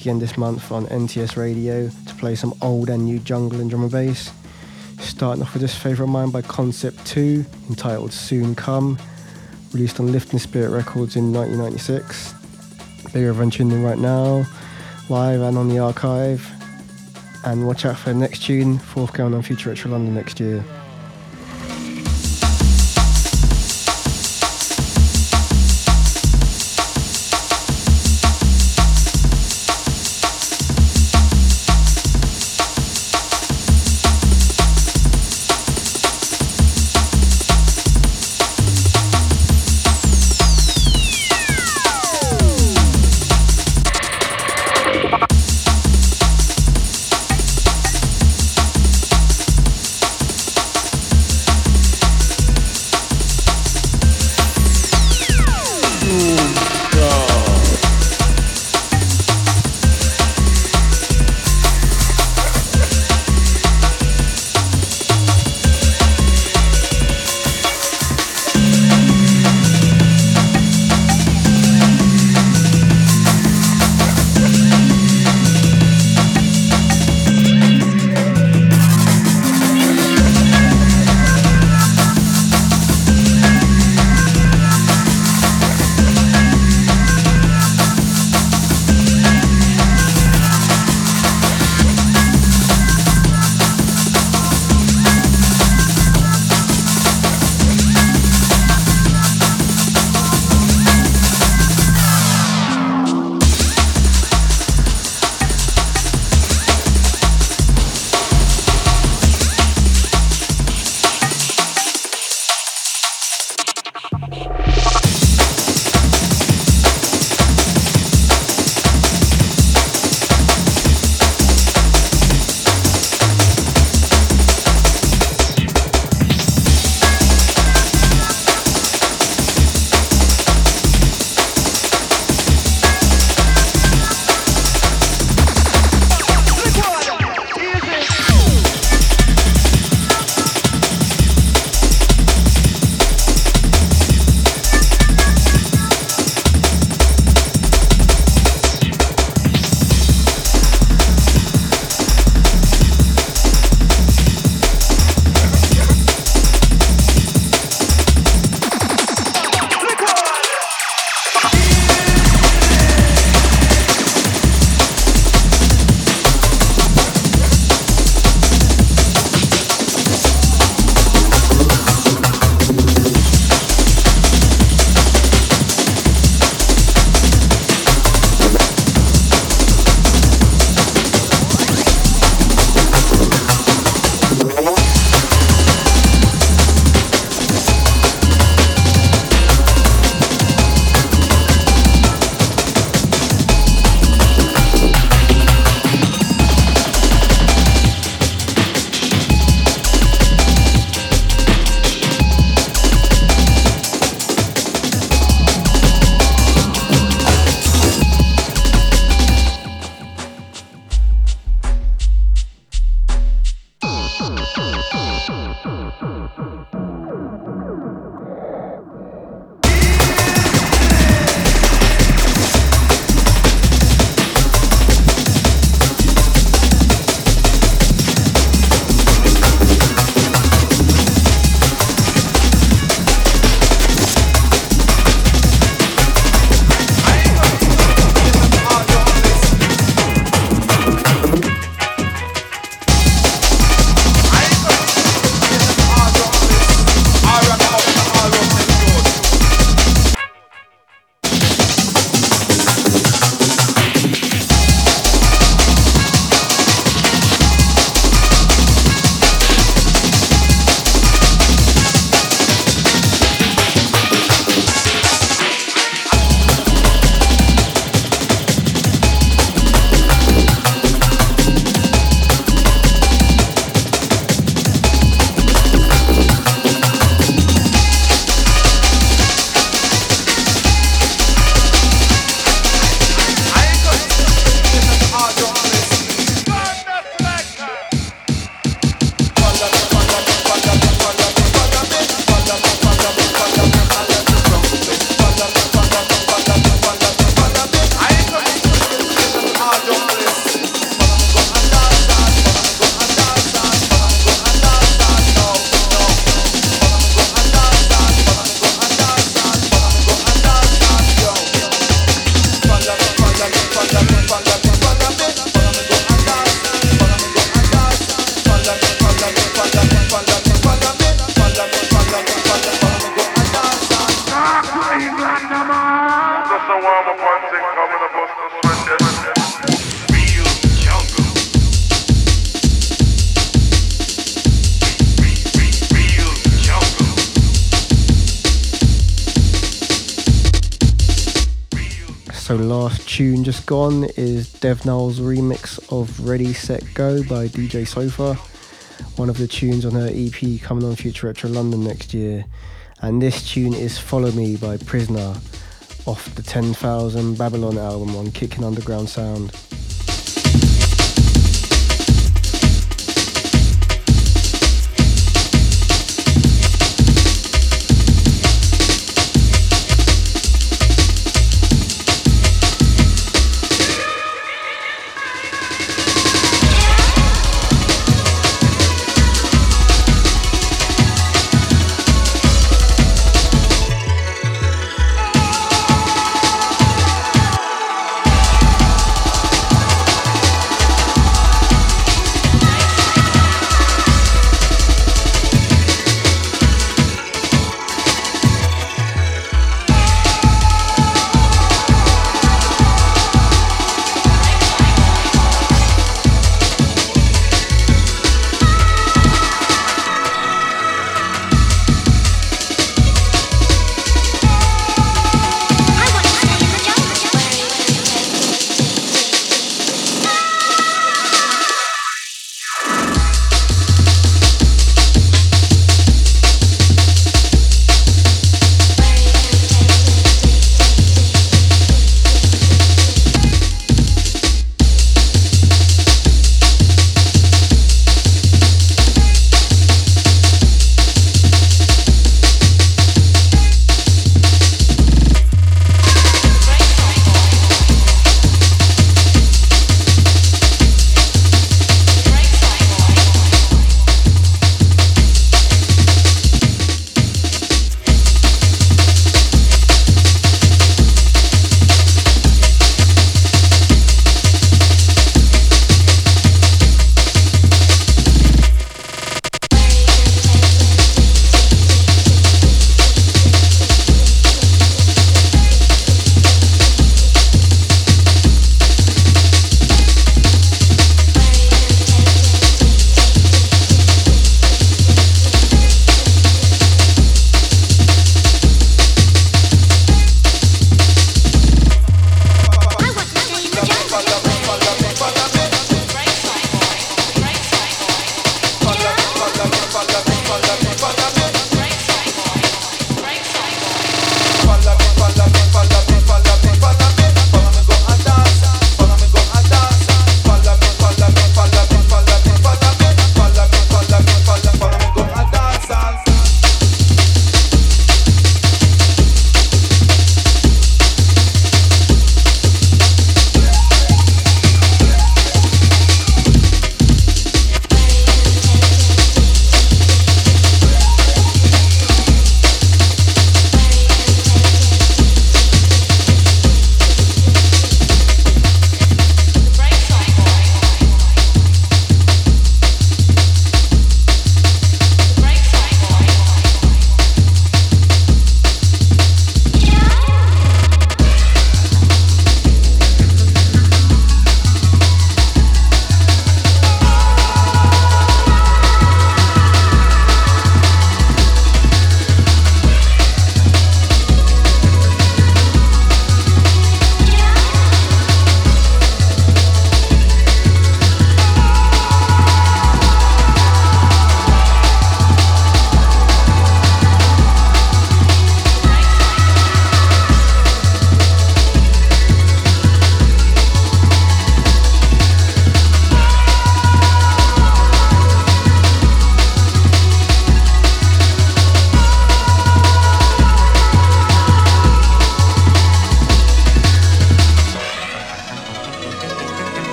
back again this month on NTS Radio to play some old and new jungle and drum and bass. Starting off with this favourite of mine by Concept 2, entitled Soon Come, released on Liftin' Spirit Records in 1996. Big everyone tuning in right now, live and on the archive. And watch out for the next tune, forthcoming on Future Retro London next year. Tune just gone is Dev/Null's remix of Ready Set Go by DJ Sofa, one of the tunes on her EP coming on Future Retro London next year. And this tune is Follow Me by Prizna off the 10,000 Babylon album on Kickin Underground Sound.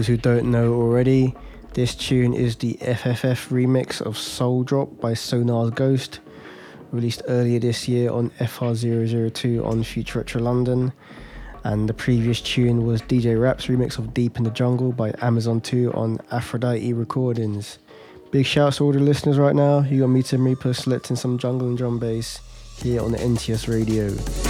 Those who don't know already, this tune is the FFF remix of Souldrop by Sonar's Ghost, released earlier this year on FR002 on Future Retro London. And the previous tune was DJ Rap's remix of Deep in the Jungle by Amazon 2 on Aphrodite Recordings. Big shouts to all the listeners right now. You got me Tim Reaper selecting some jungle and drum bass here on the NTS radio.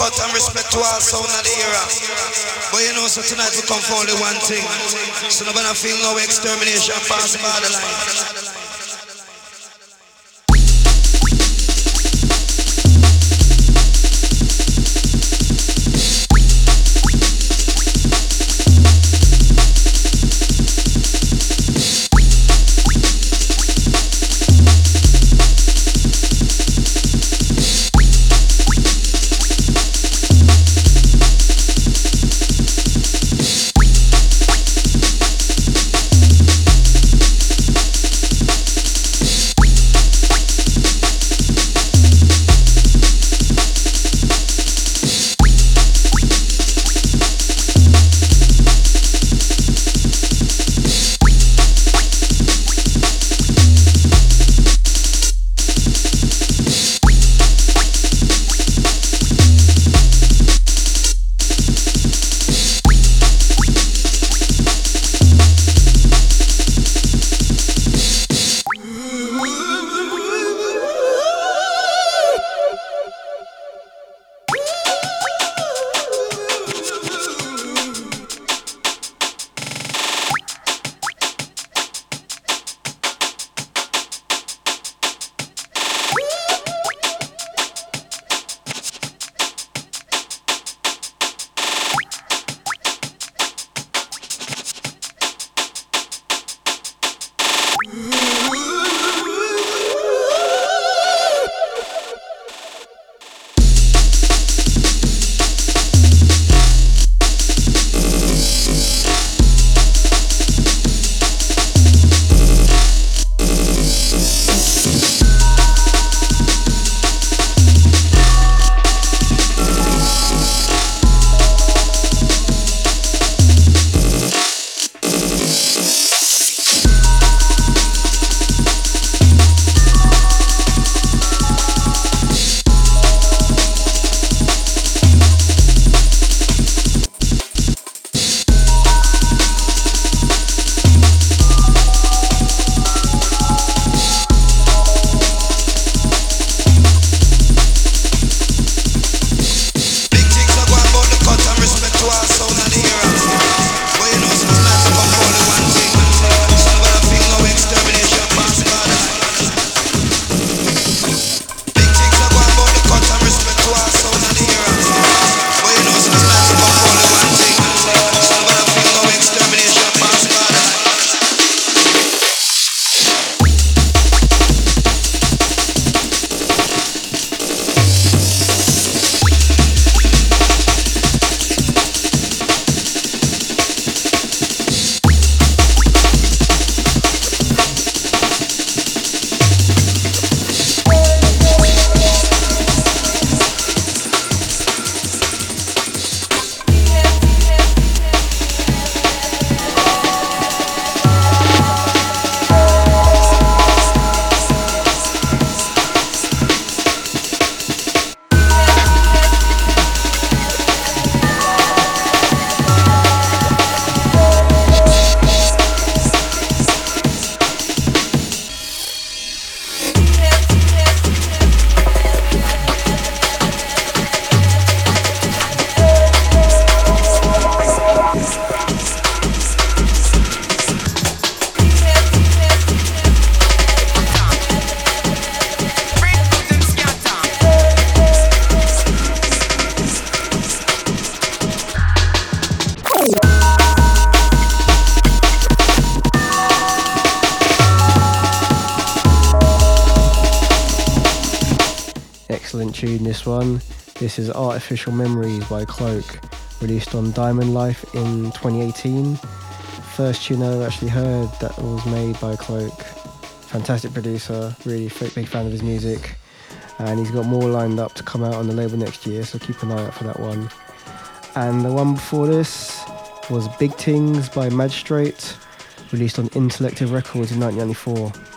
cut and respect to all sound of the era. But you know, so tonight we come for only one thing. So nobody feel no extermination pass by the line. Tune, this one. This is Artificial Memories by Kloke, released on Diamond Life in 2018. First tune I actually heard that was made by Kloke. Fantastic producer, really big fan of his music. And he's got more lined up to come out on the label next year, so keep an eye out for that one. And the one before this was Big Things by Majistrate, released on Intalektive Records in 1994.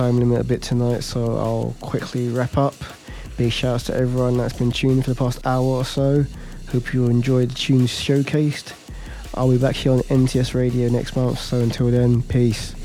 Time limit a bit tonight, so I'll quickly wrap up. Big shouts to everyone that's been tuning for the past hour or so. Hope you enjoyed the tunes showcased. I'll be back here on NTS Radio next month, so until then, peace.